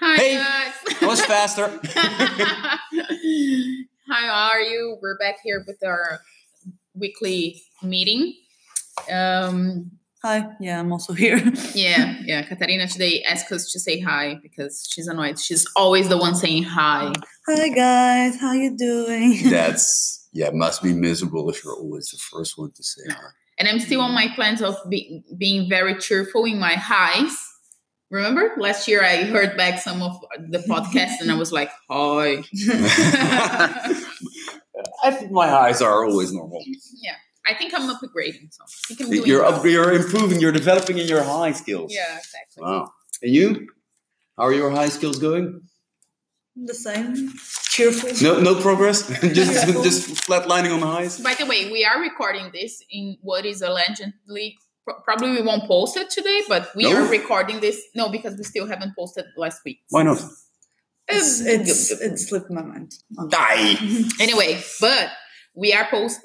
Hi Hey, guys. That was faster. Hi, how are you? We're back here with our weekly meeting. Um, Hi, yeah, I'm also here. yeah, yeah. Katarina today asked us to say hi because she's annoyed. She's always the one saying hi. Hi guys, how you doing? That's yeah, must be miserable if you're always the first one to say No. hi. And I'm still on my plans of be- being very cheerful in my highs. Remember last year I heard back some of the podcast and I was like, hi. I think my highs are always normal. yeah, I think I'm upgrading. So I think I'm doing You're well. up, you're improving, you're developing in your high skills. Yeah, exactly. Wow. And you? How are your high skills going? the same, cheerful. No, no progress. just, Cheerful. just flatlining on the highs. By the way, we are recording this in what is allegedly pro- probably we won't post it today, but we No? are recording this. No, because we still haven't posted last week. Why not? It's, it's it slipped my mind. Die. anyway, but we are post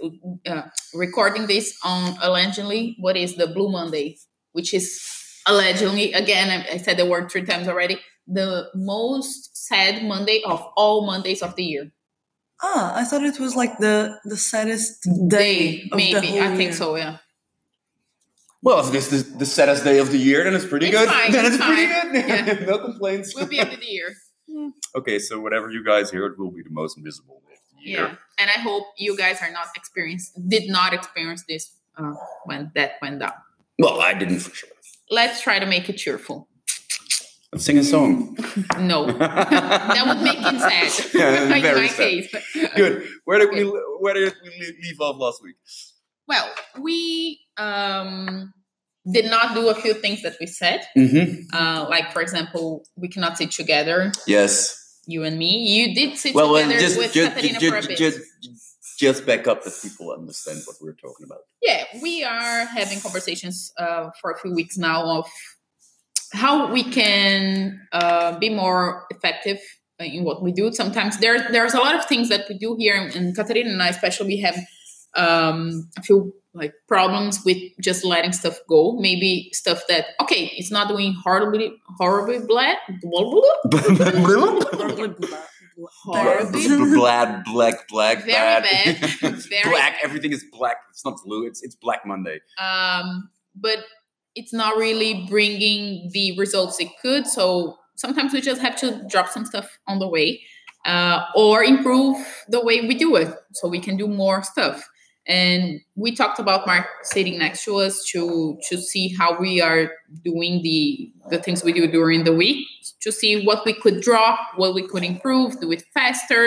uh, recording this on allegedly what is the Blue Monday, which is allegedly again I, I said the word three times already the most sad Monday of all Mondays of the year. Ah, I thought it was like the the saddest day of the maybe whole I think year. so. Yeah. Well, if this is the saddest day of the year, then it's pretty It's good. fine, then it's it's pretty good. Yeah. no complaints. We'll be end of the year. okay, so whatever you guys hear, it will be the most invisible day of the year. Yeah, and I hope you guys are not experienced, did not experience this uh, when that went down. Well, I didn't for sure. Let's try to make it cheerful. Let's sing a song. No, that would make it sad. Yeah, in very my sad. case. Good. Where did we Where did we leave off last week? Well, we um, did not do a few things that we said. Mm-hmm. Uh, like, for example, we cannot sit together, Yes. you and me. You did sit Well, well, together just with just, Katarina just, for a bit. just just back up that people understand what we're talking about. yeah, we are having conversations uh, for a few weeks now of how we can uh, be more effective in what we do. Sometimes there, there's a lot of things that we do here, and, and Katarina and I especially we have um, a few like problems with just letting stuff go. Maybe stuff that okay, it's not doing horribly, horribly bad, horribly Black, black, black, Very bad. bad. Very black. bad. Everything is black. It's not blue. It's it's Black Monday. um, but it's not really bringing the results it could. So sometimes we just have to drop some stuff on the way uh, or improve the way we do it so we can do more stuff. And we talked about Mark sitting next to us to to see how we are doing the the things we do during the week to see what we could drop, what we could improve, do it faster.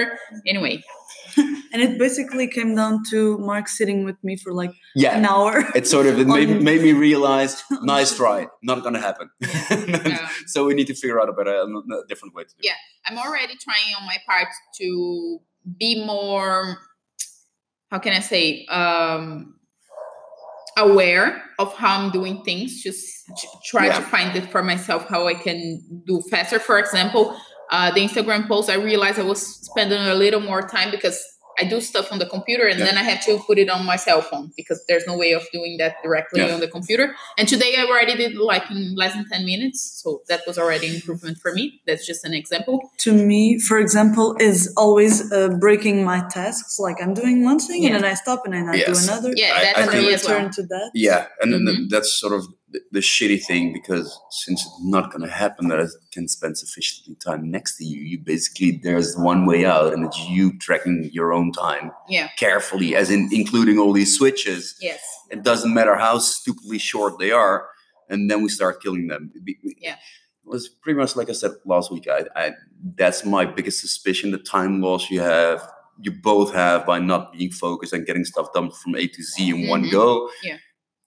Anyway, and it basically came down to Mark sitting with me for like Yeah. an hour. It sort of it made, made me realize, nice try, not gonna happen. Yeah. so we need to figure out a better, a different way to do. it. Yeah. I'm already trying on my part to be more how can I say um aware of how I'm doing things just try Yeah. to find it for myself how I can do faster for example uh, the Instagram post I realized I was spending a little more time because I do stuff on the computer and Yeah. then I have to put it on my cell phone because there's no way of doing that directly Yeah. on the computer. And today I already did like in less than 10 minutes. So that was already an improvement for me. That's just an example. to me, for example, is always uh, breaking my tasks. Like I'm doing one thing Yeah. and then I stop and then I Yes. do another. Yeah, I- that's I and then as well. to that. Yeah, and then Mhm. that's sort of the, the shitty thing because since it's not going to happen that I can spend sufficiently time next to you, you basically there's one way out, and it's you tracking your own time Yeah. carefully, as in including all these switches. Yes. It doesn't matter how stupidly short they are, and then we start killing them. Yeah. It was pretty much like I said last week. I, I that's my biggest suspicion: the time loss you have, you both have by not being focused and getting stuff done from A to Z in one Mhm. go. Yeah.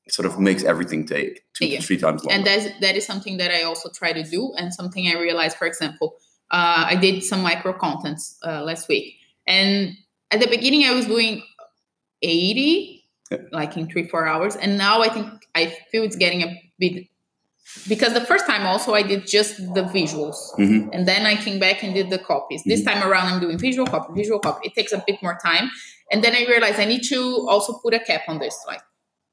Sort of makes everything take two Yeah. to three times longer. And that's, that is something that I also try to do. And something I realized, for example, uh, I did some micro contents uh, last week. And at the beginning, I was doing 80, Yeah. like in three, four hours. And now I think I feel it's getting a bit, because the first time also I did just the visuals. Mhm. And then I came back and did the copies. This time around, I'm doing visual copy, visual copy. It takes a bit more time. And then I realized I need to also put a cap on this. Like,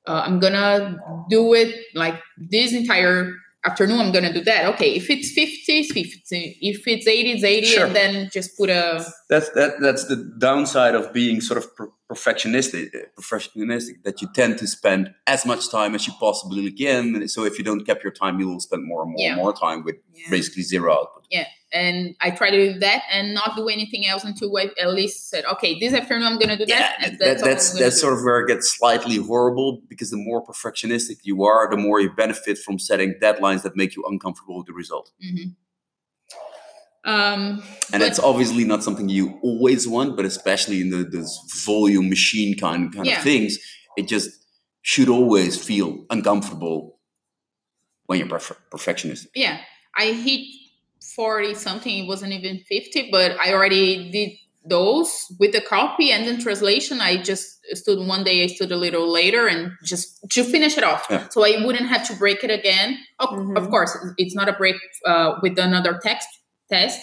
uh, I'm gonna do it like this entire afternoon i'm gonna do that okay if it's 50 it's 50 if it's 80 it's 80 Sure. and then just put a That's that. That's the downside of being sort of perfectionistic. Perfectionistic that you tend to spend as much time as you possibly can. And So if you don't cap your time, you will spend more and more and more time with Yeah. basically zero output. Yeah. And I try to do that and not do anything else until I at least said, okay, this afternoon I'm gonna do that. Yeah, and that, all that's gonna that's do. sort of where it gets slightly horrible because the more perfectionistic you are, the more you benefit from setting deadlines that make you uncomfortable with the result. Mhm. Um, And But- that's obviously not something you always want, but especially in the this volume machine kind kind Yeah. of things, it just should always feel uncomfortable when you're perf- perfectionist. yeah, I hit 40 something, it wasn't even 50, but I already did those with the copy and then translation. I just stood one day, I stood a little later and just to finish it off. Yeah. So I wouldn't have to break it again. Of, Mhm. of course, it's not a break uh, with another text test.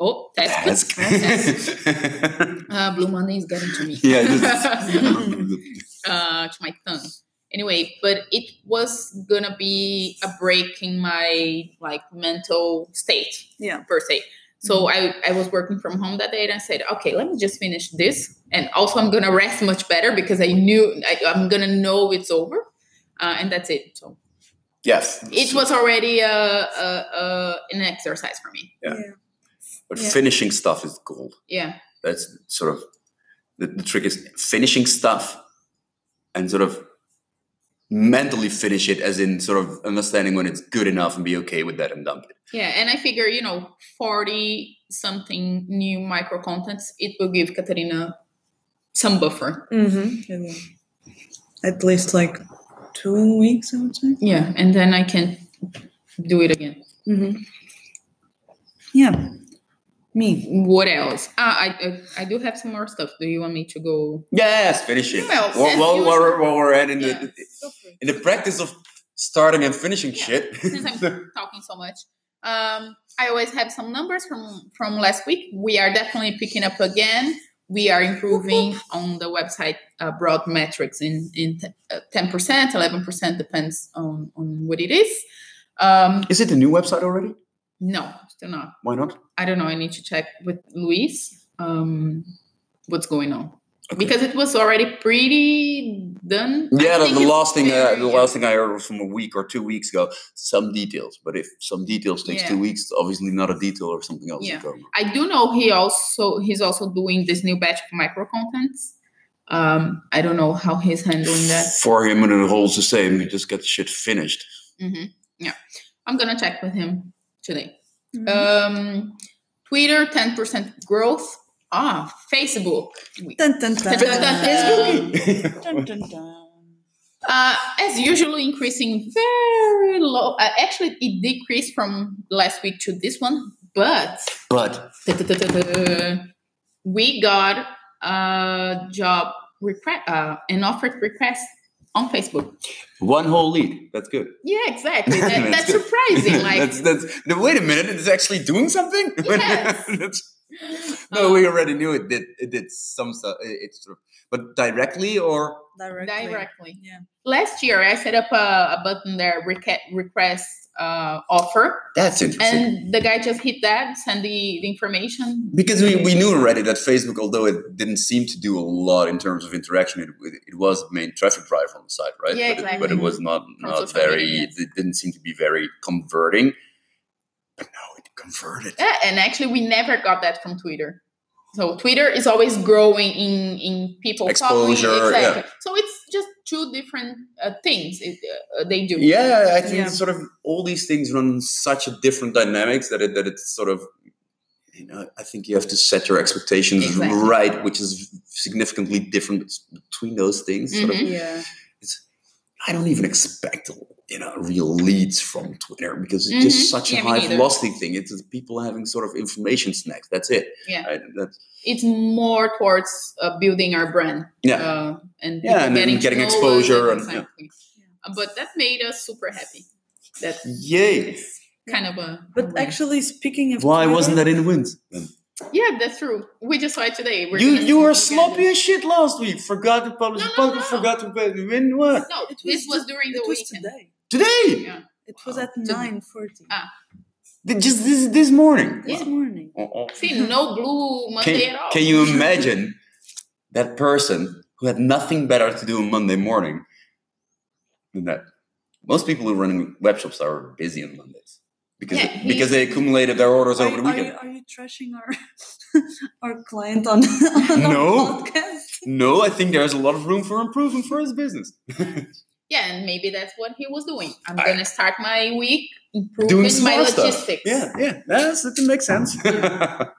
Oh, test. That's test. Uh, Blue Monday is getting to me. yeah. this- uh, to my tongue. Anyway, but it was gonna be a break in my like mental state Yeah. per se. So I, I was working from home that day and I said, okay, let me just finish this. And also I'm gonna rest much better because I knew I, I'm gonna know it's over. Uh, and that's it. So yes. it was already a, a, a, an exercise for me. Yeah. Yeah. But Yeah. finishing stuff is gold. Yeah. That's sort of the, the trick is finishing stuff and sort of mentally finish it as in sort of understanding when it's good enough and be okay with that and dump it. Yeah, and I figure, you know, 40 something new micro contents, it will give Katarina some buffer. Mm-hmm. At least like two weeks, I would say. Yeah, and then I can do it again. Mm-hmm. Yeah. Me. What else? Ah, I, I I do have some more stuff. Do you want me to go? Yes, finish it. Well, while, as while, while, we're, while we're at in Yeah. the in the practice of starting and finishing Yeah, shit. Since I'm talking so much, um, I always have some numbers from from last week. We are definitely picking up again. We are improving on the website uh, broad metrics in in uh, ten percent, eleven percent depends on on what it is. Um, is it a new website already? no, still not. Why not? I don't know. I need to check with Luis um, what's going on Okay. because it was already pretty done. Yeah, the, the last thing uh, very- the last thing I heard was from a week or two weeks ago. Some details, but if some details takes Yeah. two weeks, it's obviously not a detail or something else. Yeah. is going on. I do know he also he's also doing this new batch of micro contents. Um, I don't know how he's handling that. For him, and it holds the same. You just get shit finished. hmm Yeah, I'm gonna check with him today. Mhm. Um, Twitter, ten percent growth. Ah, Facebook. We- Dun, dun, dun. Dun, dun, dun. Dun, dun, dun. Uh, as usual, increasing very low. Uh, actually, it decreased from last week to this one, but but we got a job request, uh, an offered request on Facebook. one whole lead. That's good. Yeah, exactly. That, that's That's surprising. Like, that's that's. No, wait a minute. It's actually doing something. Yes. That's- no, we already knew it did. It did some stuff. It, it's sort of, but directly or Directly. directly. Yeah. Last year, I set up a, a button there, request, request uh, offer, that's interesting. and the guy just hit that, send the, the information. because we, we knew already that Facebook, although it didn't seem to do a lot in terms of interaction, it, it was the main traffic driver on the site, right? Yeah, but, it, but it was not not very. media, yes. It didn't seem to be very converting. But now it converted. Yeah, and actually, we never got that from Twitter. So Twitter is always growing in in people following. Exposure, yeah. So it's just two different uh, things it, uh, they do. Yeah, I think Yeah. sort of all these things run such a different dynamics that it that it's sort of you know I think you have to set your expectations Exactly. right, which is significantly different between those things. Sort of. Yeah. I don't even expect you know real leads from Twitter because it's just Mhm. such a Yeah, me high velocity thing. It's people having sort of information snacks. That's it. Yeah. Right? That's, It's more towards uh, building our brand. yeah. Uh, and Yeah, people and then getting exposure and- yeah. exactly. But that made us super happy. That Yay! kind of a. But win. actually, speaking of Why Twitter- wasn't that in the wind? then? yeah, that's true. We just saw it today. We're You you were we're sloppy as shit last week. Forgot to publish No, a no, podcast. no. Forgot to win what No, It this was during the it was weekend. today. Today. Yeah. It was at To- nine forty Ah. Just this this morning. this Yeah. morning. Oh, oh. See, no blue Monday Can, at all. can you imagine that person who had nothing better to do on Monday morning than that? Most people who run running web shops are busy on Mondays because Yeah, he- because they accumulated their orders Are, over the you- are weekend. you, are you trashing our our client on, on No. our podcast? No, I think there's a lot of room for improvement for his business. Yeah, and maybe that's what he was doing. I'm I- gonna start my week improving Doing my smart stuff. Yeah, yeah, that's, that makes sense.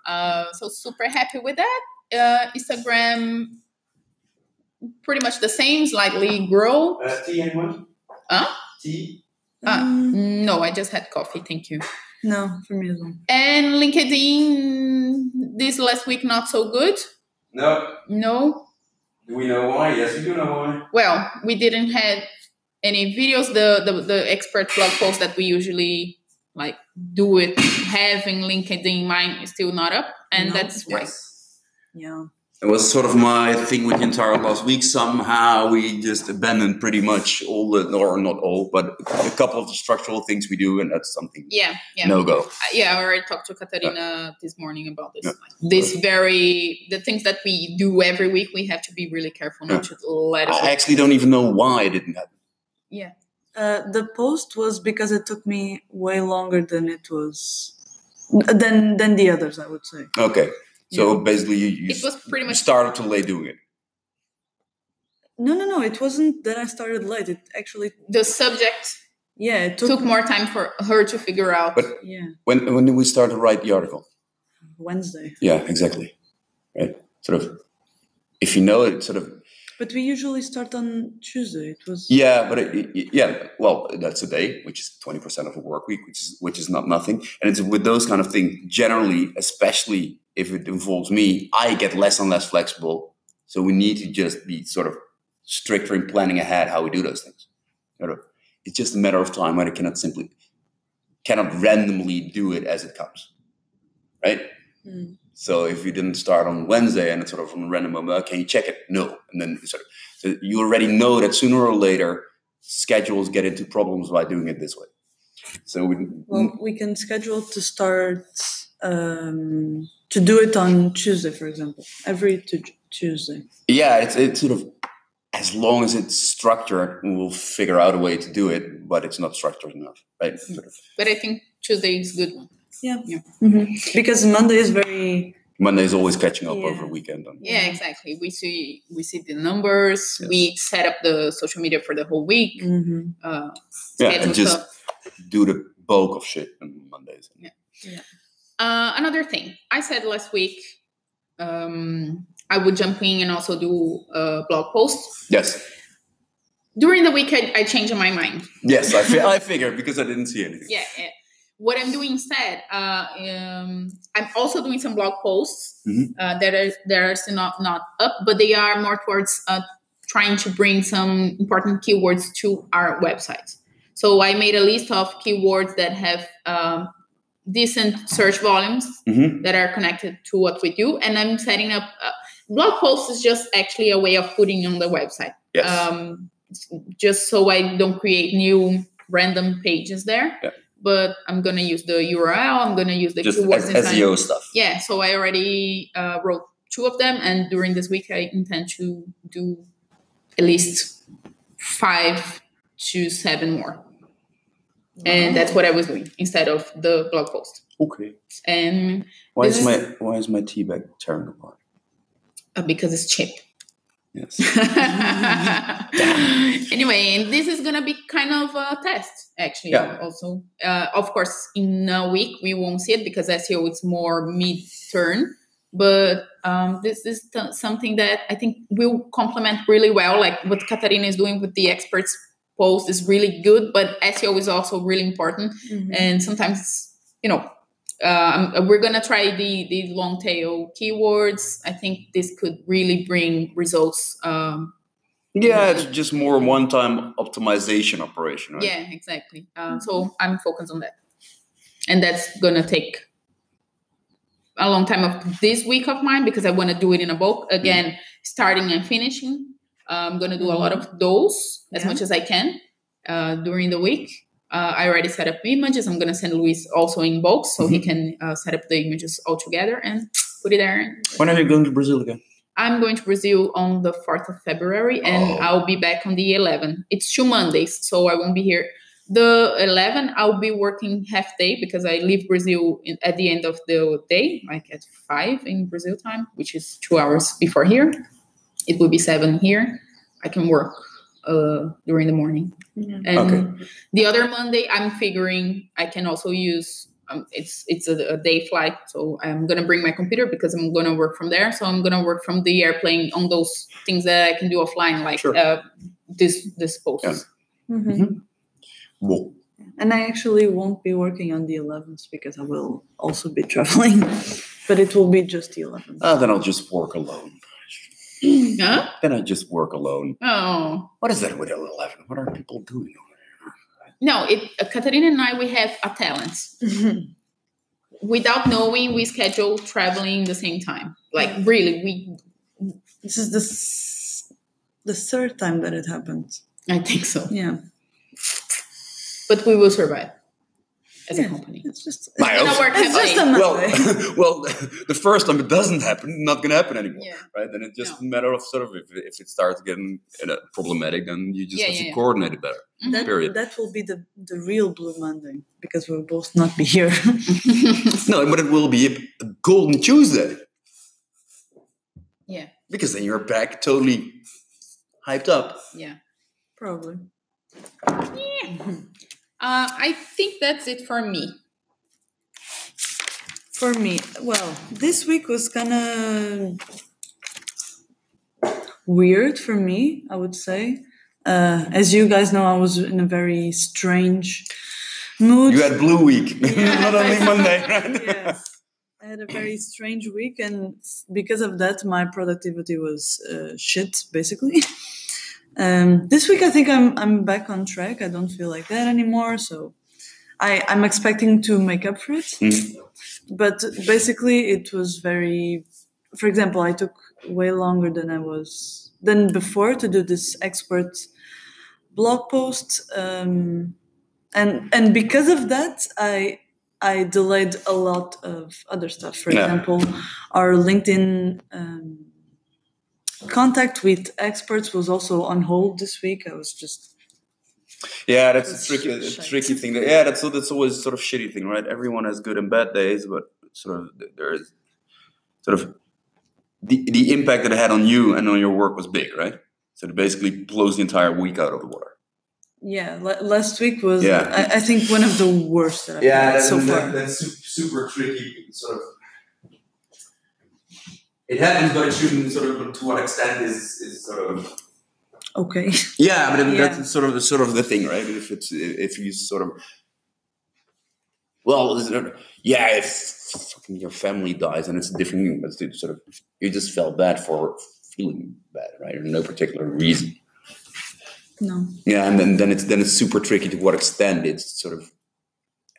Uh, so super happy with that. Uh, Instagram, pretty much the same, slightly grow. Uh, tea, anyone? Huh? Tea? Ah. Mm, No, I just had coffee. Thank you. no, for me as well. And LinkedIn, this last week not so good. No. No. Do we know why? Yes, we do know why. Well, we didn't have any videos. The the, the expert blog post that we usually like do it having LinkedIn in mind is still not up, and No. that's right. Yeah. It was sort of my thing with the entire last week. Somehow we just abandoned pretty much all the, or not all, but a couple of the structural things we do, and that's something Yeah, yeah. no go. Uh, yeah, I already talked to Katarina this morning about this. Yeah. This very the things that we do every week, we have to be really careful not to let it. I actually don't even know why it didn't happen. Yeah, Uh, the post was because it took me way longer than it was than than the others. I would say. Okay, so basically you, you it was pretty much started too late doing it. No, no, no. It wasn't that I started late. It actually, the subject yeah, it took, took more time for her to figure out. But yeah When when did we start to write the article? Wednesday. Yeah, exactly. Right. Sort of. If you know it, sort of. But we usually start on Tuesday. It was Yeah, but it, it- yeah. Well, that's a day, which is twenty percent of a work week, which is which is not nothing. And it's with those kind of things. Generally, especially if it involves me, I get less and less flexible. So we need to just be sort of stricter in planning ahead how we do those things. Sort of, it's just a matter of time when I cannot simply cannot randomly do it as it comes, right? Mm. So if you didn't start on Wednesday and it's sort of on a random moment, "Oh, can you check it? No, and then sort of, so you already know that sooner or later schedules get into problems by doing it this way. So we, well, we can schedule to start um, to do it on Tuesday, for example, every tu- Tuesday. yeah, it's it's sort of as long as it's structured, we'll figure out a way to do it, but it's not structured enough, right? Sort of. but I think Tuesday is good one. Yeah, Yeah. Mhm. because Monday is very Monday is always catching up Yeah. over weekend. On. Yeah, exactly. We see we see the numbers. Yes. We set up the social media for the whole week. mhm. Uh, Yeah, and just stuff. do the bulk of shit on Mondays. Yeah, Uh, another thing I said last week, um, I would jump in and also do a blog post. Yes, During the week, I, I changed my mind. yes, I, fi- I figured because I didn't see anything. Yeah. yeah. What I'm doing instead, uh, um, I'm also doing some blog posts Mhm. uh, that are that are still not not up, but they are more towards uh, trying to bring some important keywords to our website. So I made a list of keywords that have um, decent search volumes Mhm. that are connected to what we do, and I'm setting up. Uh, blog posts is just actually a way of putting on the website Yes. um, just so I don't create new random pages there. Yeah. But I'm gonna use the URL. I'm gonna use the just keywords inside. SEO stuff. Yeah, so I already uh, wrote two of them, and during this week I intend to do at least five to seven more. And that's what I was doing instead of the blog post. Okay. And Why is is- my why is my tea bag tearing apart? uh, because it's cheap. Yes. anyway, and this is gonna be kind of a test, actually. Yeah. Also, uh, of course, in a week we won't see it because SEO it's more mid-turn. But um, this is t- something that I think will complement really well. Like what Katarina is doing with the experts post is really good, but SEO is also really important. Mhm. And sometimes, you know, uh, we're gonna try the the long tail keywords. I think this could really bring results. Um, Yeah, it's just more one-time optimization operation, right? Yeah, exactly. Uh, so I'm focused on that, and that's gonna take a long time of this week of mine because I want to do it in a bulk again, starting and finishing. I'm gonna do a lot of those as Yeah. much as I can uh, during the week. Uh, I already set up the images. I'm gonna send Luis also in bulk so he can uh, set up the images all together and put it there. When are you going to Brazil again? I'm going to Brazil on the 4th of February and Oh. I'll be back on the 11th. It's two Mondays, so I won't be here. The 11th, I'll be working half day because I leave Brazil in, at the end of the day, like at 5 in Brazil time, which is two hours before here. It will be 7 here. I can work uh, during the morning. Yeah. And Okay. the other Monday, I'm figuring I can also use. Um, it's it's a, a day flight, so I'm gonna bring my computer because I'm gonna work from there. So I'm gonna work from the airplane on those things that I can do offline, like Sure. uh, this this post. Yeah. Mhm. Well, And I actually won't be working on the 11th because I will also be traveling, but it will be just the 11th. uh, then I'll just work alone. Huh? Then I just work alone. Oh What is that with L11? What are people doing? over there? no! It uh, Katarina and I we have a talent. Without knowing, we schedule traveling the same time. Like really, we. this is the s- the third time that it happened. I think so, Yeah, but we will survive as a company. it's just My It's gonna work it's just day. a Well, Monday. well, the first time it doesn't happen, not going to happen anymore, Yeah. right? Then it's just a matter of sort of if, if it starts getting uh, problematic, then you just Yeah, have yeah, to yeah. coordinate it better. Mhm. that, Period. that will be the the real Blue Monday because we'll both not be here. No, but it will be a, a golden Tuesday yeah, because then you're back totally hyped up. yeah. Probably. Uh, I think that's it for me. For me, well, this week was kind of weird for me, I would say. Uh, as you guys know, I was in a very strange mood. You had Blue Week, Yeah, not only Monday, right? yes. I had a very strange week, and because of that, my productivity was uh, shit, basically. Um, this week, I think I'm I'm back on track. I don't feel like that anymore, so I I'm expecting to make up for it. Mhm. But basically, it was very. For example, I took way longer than I was than before to do this expert blog post, um, and and because of that, I I delayed a lot of other stuff. For Yeah. example, our LinkedIn um, contact with experts was also on hold this week. I was just Yeah, that's a tricky, a tricky thing. That, yeah, that's that's always sort of shitty thing, right? Everyone has good and bad days, but sort of there is sort of the the impact that it had on you and on your work was big, right? So it basically blows the entire week out of the water. yeah. la- last week was Yeah. I, I think one of the worst that I've had so far. that's super, tricky. Sort of, it happens, but it shouldn't. Sort of, to what extent is is sort of Okay. Yeah, but Yeah. that's sort of the sort of the thing, right? If it's if you sort of well, yeah, if your family dies and it's a different thing, but sort of you just felt bad for feeling bad, right? no particular reason. No. Yeah, and then then it's then it's super tricky to what extent it's sort of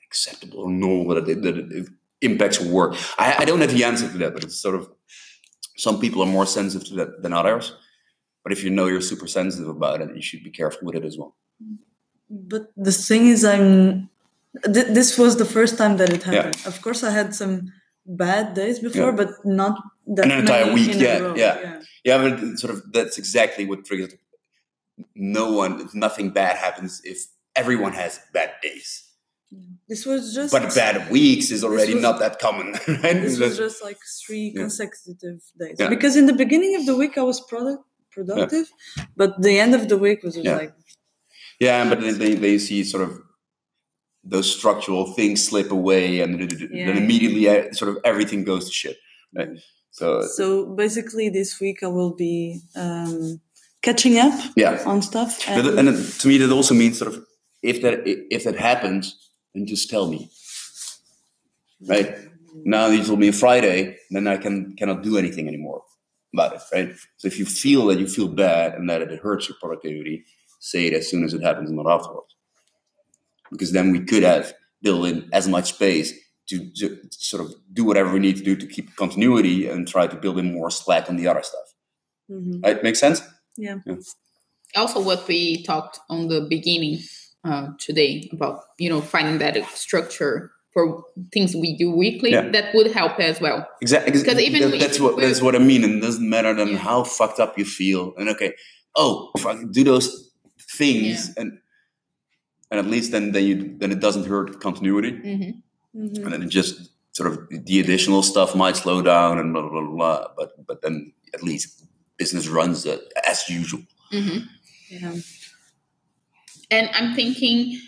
acceptable or normal that it, that it impacts work. I, I don't have the answer to that, but it's sort of some people are more sensitive to that than others. But if you know you're super sensitive about it, you should be careful with it as well. But the thing is, I'm. Th- this was the first time that it happened. Of course, I had some bad days before, Yeah. but not that An entire week, yeah, row. yeah. Yeah, but sort of that's exactly what triggers. it. No one, nothing bad happens if everyone has bad days. This was just. But bad weeks is already was- not that common, right? This was just like three Yeah. consecutive days. Yeah. Because in the beginning of the week, I was product productive, but the end of the week was just Yeah. like. Yeah, but then they, they see sort of those structural things slip away, and then Yeah. immediately uh, sort of everything goes to shit. Right? So So basically, this week I will be um, catching up yeah, on stuff. But and to me that also means sort of if that if that happens, then just tell me. Right now, you told me on Friday, then I can cannot do anything anymore about it. Right. So if you feel that you feel bad and that it hurts your productivity, say it as soon as it happens, not afterwards. Because then we could have built in as much space to, to sort of do whatever we need to do to keep continuity and try to build in more slack on the other stuff. Mhm. Right? Make sense? Yeah. Also, what we talked on the beginning uh, today about you know finding that structure for things we do weekly. Yeah. That would help as well. Exactly. Because even that- that's what that's what I mean, and it doesn't matter then Yeah. how fucked up you feel. And okay, oh, fuck, do those things, and and at least then then you then it doesn't hurt continuity, hmm Mhm. and then it just sort of the additional stuff might slow down and blah blah blah. blah but but then at least business runs uh, as usual. hmm Yeah. And i'm thinking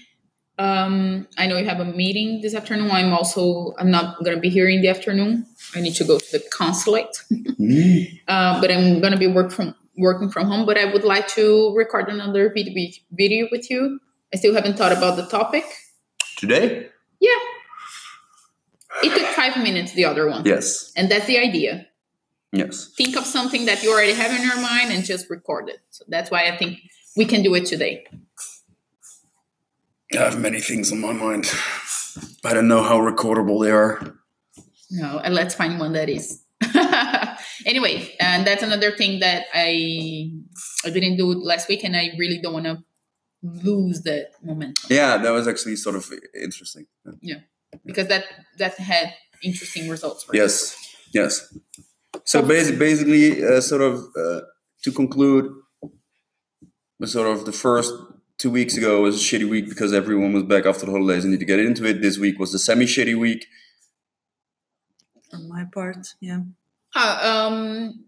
um i know you have a meeting this afternoon. I'm also i'm not going to be here in the afternoon. I need to go to the consulate. Uh, but i'm going to be work from working from home. But i would like to record another video, video with you. I still haven't thought about the topic. Today, yeah. It took five minutes the other one. Yes, and that's the idea. Yes. think of something that you already have in your mind and just record it. So that's why i think we can do it today I have many things on my mind. I don't know how recordable they are. No, and let's find one that is. anyway, and that's another thing that I I didn't do last week, and I really don't want to lose that momentum Yeah, that was actually sort of interesting. Yeah, because that that had interesting results. For Yes, yes. So basi- basically, uh, sort of uh, to conclude, sort of the first two weeks ago was a shitty week because everyone was back after the holidays and need to get into it. This week was the semi shitty week. On my part, yeah. Uh, um,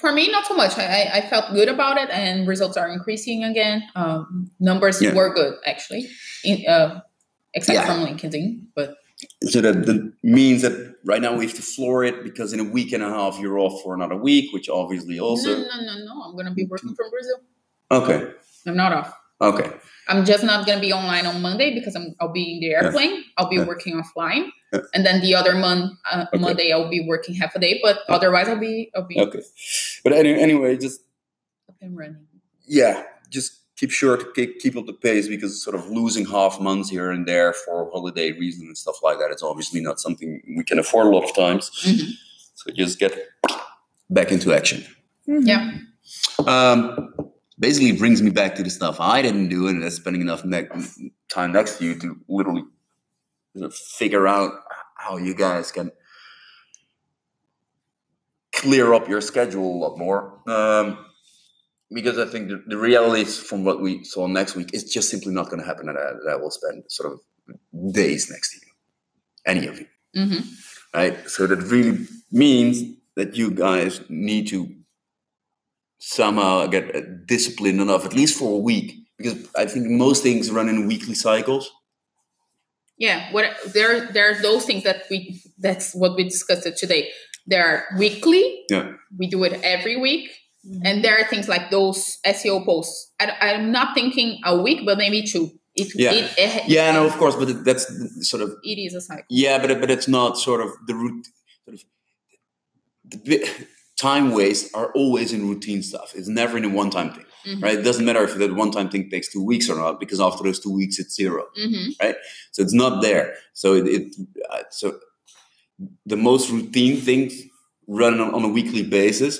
for me, not so much. I, I- I felt good about it, and results are increasing again. Um, numbers Yeah. were good actually, in, uh, except Yeah. from LinkedIn, but So that, that means that right now we have to floor it because in a week and a half you're off for another week, which obviously also. no, no, no, no. I'm gonna be working from Brazil. Okay, I'm not off. Okay, I'm just not gonna be online on Monday because I'm I'll be in the airplane. I'll be Yeah. working offline, Yeah. and then the other month uh, Okay. Monday I'll be working half a day. But otherwise I'll be I'll be okay. But any, anyway, just up and running. yeah, just keep sure to keep, keep up the pace because sort of losing half months here and there for holiday reasons and stuff like that, it's obviously not something we can afford a lot of times. Mhm. So just get back into action. Yeah, Um, basically, brings me back to the stuff I didn't do, and that's spending enough ne- time next to you to literally sort of figure out how you guys can clear up your schedule a lot more. Um, because I think the, the reality is, from what we saw next week, it's just simply not going to happen that I, that I will spend sort of days next to you, any of you hmm right? So that really means that you guys need to somehow get uh, disciplined enough, at least for a week, because I think most things run in weekly cycles. yeah. What there there are those things that we that's what we discussed today. There are weekly. Yeah. We do it every week. Mhm. And there are things like those SEO posts. I, I'm not thinking a week, but maybe two. It, Yeah. it, it, Yeah, no, of course, but it- that's sort of it is a cycle. yeah, but but it's not sort of the root. Sort of the bi- time waste are always in routine stuff. It's never in a one-time thing, Mhm. right? It doesn't matter if that one-time thing takes two weeks or not, because after those two weeks, it's zero. hmm so it's not there so it, it uh, so the most routine things run on, on a weekly basis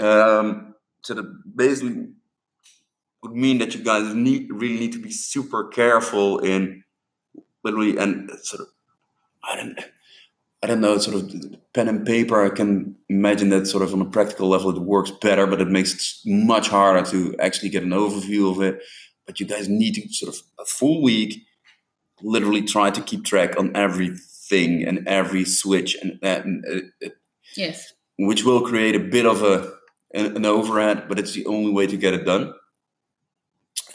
um, so that basically would mean that you guys need really need to be super careful in literally and sort of i don't i don't know sort of pen and paper i can imagine that sort of on a practical level it works better but it makes it much harder to actually get an overview of it. But you guys need to sort of a full week literally try to keep track on everything and every switch and, and uh, Yes. which will create a bit of a an, an overhead but it's the only way to get it done.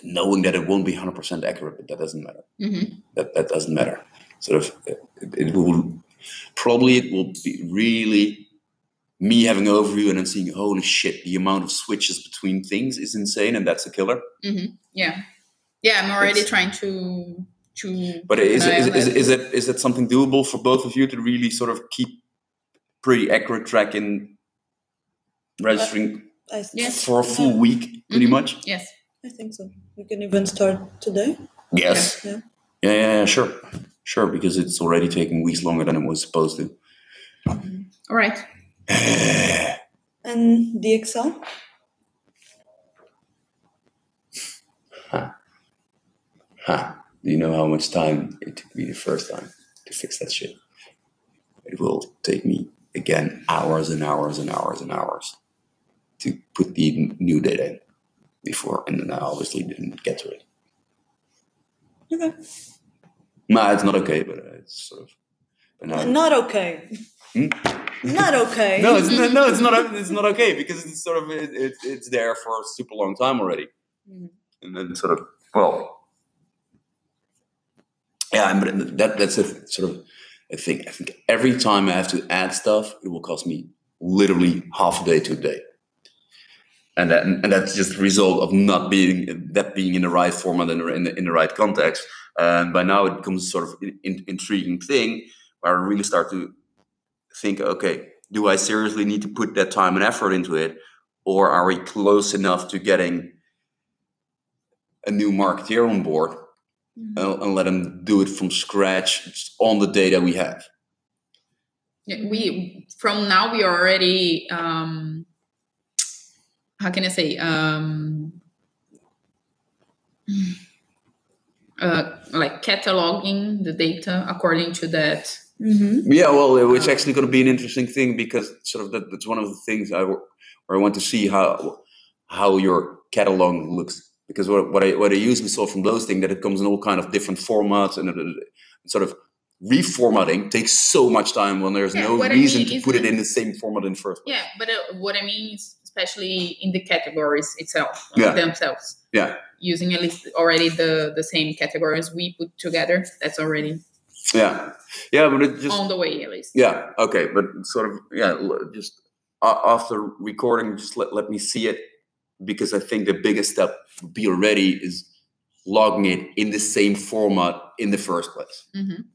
Knowing that it won't be 100% accurate but that doesn't matter. Hmm that, that doesn't matter. Sort of it, it will probably it will be really me having an overview and then seeing holy shit the amount of switches between things is insane and that's a killer Yeah. Yeah, I'm already It's- trying to to But is, keep an is, is, that. is, it, is that something doable for both of you to really sort of keep pretty accurate track in registering I, Yes. for a full week, pretty Mhm. much? Yes. I think so. We can even start today. Yes. Yeah. Yeah, yeah, yeah, sure. Sure, because it's already taking weeks longer than it was supposed to. Mm-hmm. All right. And the Excel? Ha! Do you know how much time it took me the first time to fix that shit? It will take me again hours and hours and hours and hours to put the new data in before, and then I obviously didn't get to it. Okay. No, it's not okay, but uh, it's sort of. But now, Not okay. Hmm? Not okay. no, it's not, no, it's not. It's not okay because it's sort of it, it, it's there for a super long time already, Mhm. and then sort of well, yeah, but that that's a sort of a thing. I think every time I have to add stuff, it will cost me literally half a day to a day, and that and that's just the result of not being that being in the right format and in the, in the right context. And by now, it becomes sort of an in, intriguing thing where I really start to think, okay, do I seriously need to put that time and effort into it, or are we close enough to getting a new marketeer on board Mhm. and, and let them do it from scratch on the data we have? We from now we are already um how can I say um uh like cataloging the data according to that Mm-hmm. Yeah, well, it's actually going to be an interesting thing because sort of that, that's one of the things I w- where I want to see how how your catalog looks because what, what I what I usually saw from those things that it comes in all kind of different formats and, uh, sort of reformatting takes so much time when there's Yeah, no what I reason mean to put it in the same format in the first place. yeah but uh, what I mean is especially in the categories itself Yeah. themselves Yeah. using at least already the the same categories we put together that's already Yeah, yeah, but it just on the way at least Yeah. Okay. But sort of yeah. Just a- after recording, just let, let me see it because I think the biggest step would be already is logging it in the same format in the first place, Mhm.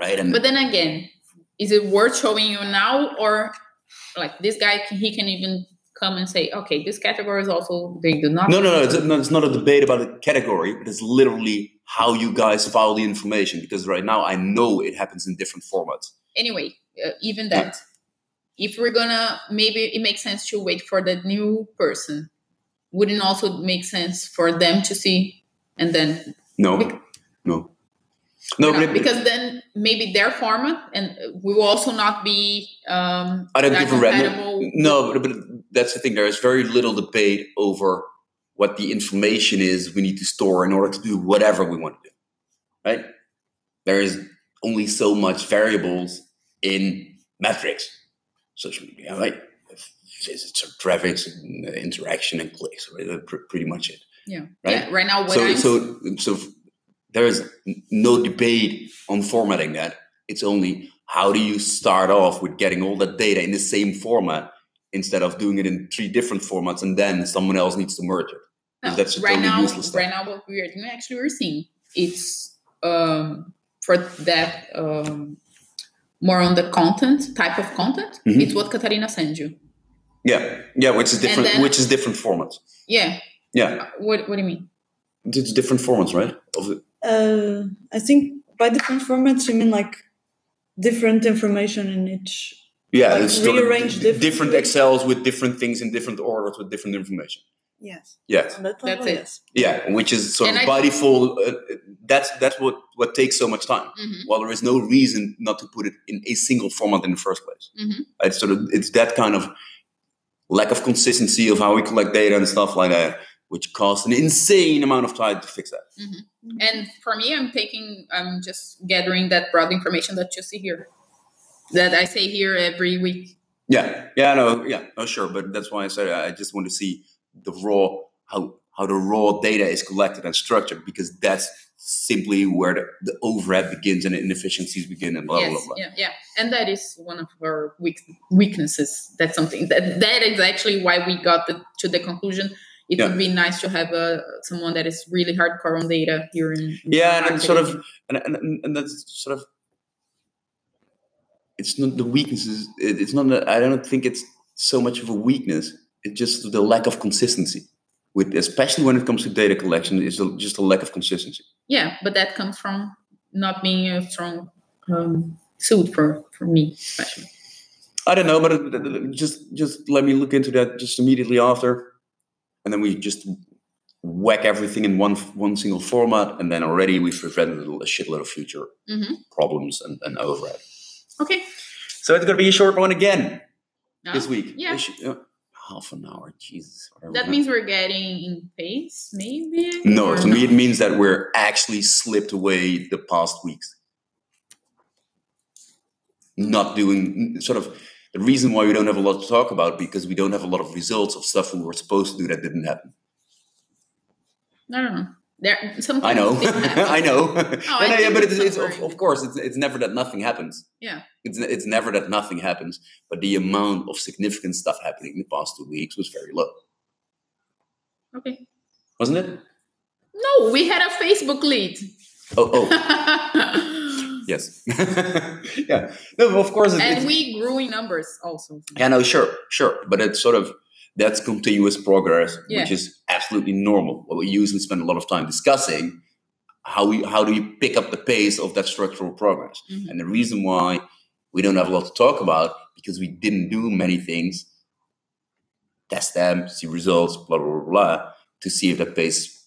right? And But then again, is it worth showing you now, or like this guy? He can even come and say, okay, this category is also they do not. no, no, no it's, no. It's not a debate about the category, but it's literally how you guys file the information. Because right now, I know it happens in different formats. Anyway, uh, even that, if we're gonna maybe it makes sense to wait for the new person. Wouldn't also make sense for them to see, and then No, no, no. you but it- because then maybe their format and we will also not be. Um, I don't give a random. No, but, but that's the thing. There is very little debate over what the information is we need to store in order to do whatever we want to do. Right? There is only so much variables in metrics, social media, right? Visits or traffic, and, interaction, and clicks. Right? That's pr- pretty much it. Yeah. Right? Yeah. Right now, what so, I'm so, so there is no debate on formatting that. It's only how do you start off with getting all that data in the same format instead of doing it in three different formats and then someone else needs to merge it. No, that's right totally now, useless stuff. right now, what we are doing actually, we're seeing it's um, for that um, more on the content type of content. Mhm. It's what Katarina sends you. Yeah, yeah, which is different. then- which is different formats. Yeah. Yeah, What What do you mean? it's different formats, right? Of the, Uh, I think by different formats you mean like different information in each. Yeah, Like it's sort of rearranged different? Excels with different things in different orders with different information. Yes. Yes. On That's level, it. Yeah, which is sort And of I- by. Uh, that's that's what what takes so much time. hmm Well, there is no reason not to put it in a single format in the first place. Mhm. It's sort of it's that kind of lack of consistency of how we collect data and stuff like that, which costs an insane amount of time to fix that. And for me, I'm taking, I'm just gathering that broad information that you see here, that I say here every week. Yeah, yeah, no, yeah, no, sure, but that's why I said I just want to see the raw how how the raw data is collected and structured because that's simply where the, the overhead begins and the inefficiencies begin and blah yes, blah blah. yeah, yeah, and that is one of our weak, weaknesses. That's something that that is actually why we got the, to the conclusion. It Yeah. would be nice to have a someone that is really hardcore on data here in. in Yeah, and sort of and and- and that's sort of it's not the weaknesses. It, it's not. I don't think it's so much of a weakness. It's just the lack of consistency. With especially when it comes to data collection, is just a lack of consistency. yeah, but that comes from not being a strong um, suit for for me, especially. I don't know, but it- just just let me look into that just immediately after, and then we just whack everything in one one single format, and then already we've prevented a shitload of future hmm problems and, and overhead. Okay. So it's going to be a short one again Now, this week. Yeah. Uh, half an hour. Jesus. That means we're getting in pace, maybe. no. To me, it means that we're actually slipped away the past weeks. Not doing sort of the reason why we don't have a lot to talk about because we don't have a lot of results of stuff we were supposed to do that didn't happen. I don't know. There, sometimes I know. I know. Oh, I Yeah, but it's it's, of, of course it's, it's never that nothing happens. Yeah. It's it's never that nothing happens, but the amount of significant stuff happening in the past two weeks was very low, Okay. wasn't it? No, we had a Facebook lead. Oh, oh, yes, yeah. No, but of course, it, and we grew in numbers also. yeah, no, sure, sure, but it's sort of that's continuous progress, Yeah. which is absolutely normal. What we usually spend a lot of time discussing how we how do you pick up the pace of that structural progress. Mhm. And the reason why we don't have a lot to talk about because we didn't do many things, test them, see results, blah blah blah, blah to see if that pace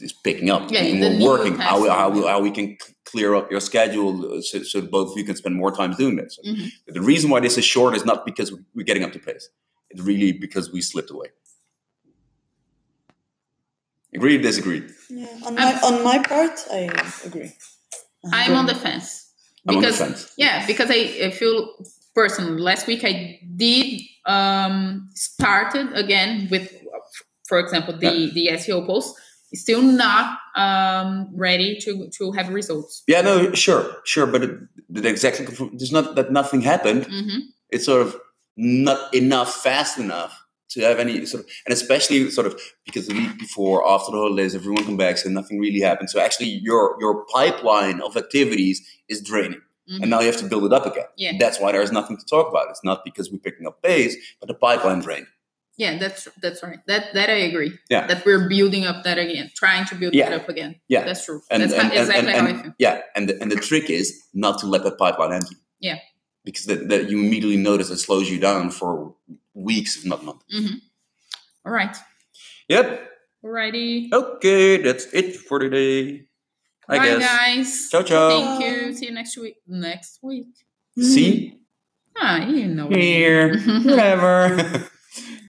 is picking up Yeah, and we're working. How we, how, we, how we can clear up your schedule uh, so, so both of you can spend more time doing this. Mhm. The reason why this is short is not because we're getting up to pace. It's really because we slipped away. Agree, disagree. Yeah, on my on my part, I agree. I'm on the fence. I'm on the Because fence. yeah, because I, I feel personally last week I did um started again with for example the the SEO post still not um ready to to have results. Yeah, no, sure, sure, but it, it exactly there's not that nothing happened. hmm It's sort of not enough fast enough to have any sort of, and especially sort of because the week before, after the holidays, everyone come back, so nothing really happened. So actually, your your pipeline of activities is draining, and now mm-hmm. you have to build it up again. Yeah. That's why there's nothing to talk about. It's not because we're picking up pace, but the pipeline drained. Yeah, that's that's right. That that I agree. Yeah. That we're building up that again, trying to build Yeah. that up again. Yeah. That's true. And, that's and, how, exactly and- how I feel. yeah, and the, and the trick is not to let that pipeline empty. Yeah. Because that, that you immediately notice it slows you down for weeks, if not months. hmm All right. Yep. Alrighty. Okay, that's it for today. I Bye, guess. guys. Ciao, ciao. Thank you. See you next week. Next week. See? Ah, you know. Here. Whatever.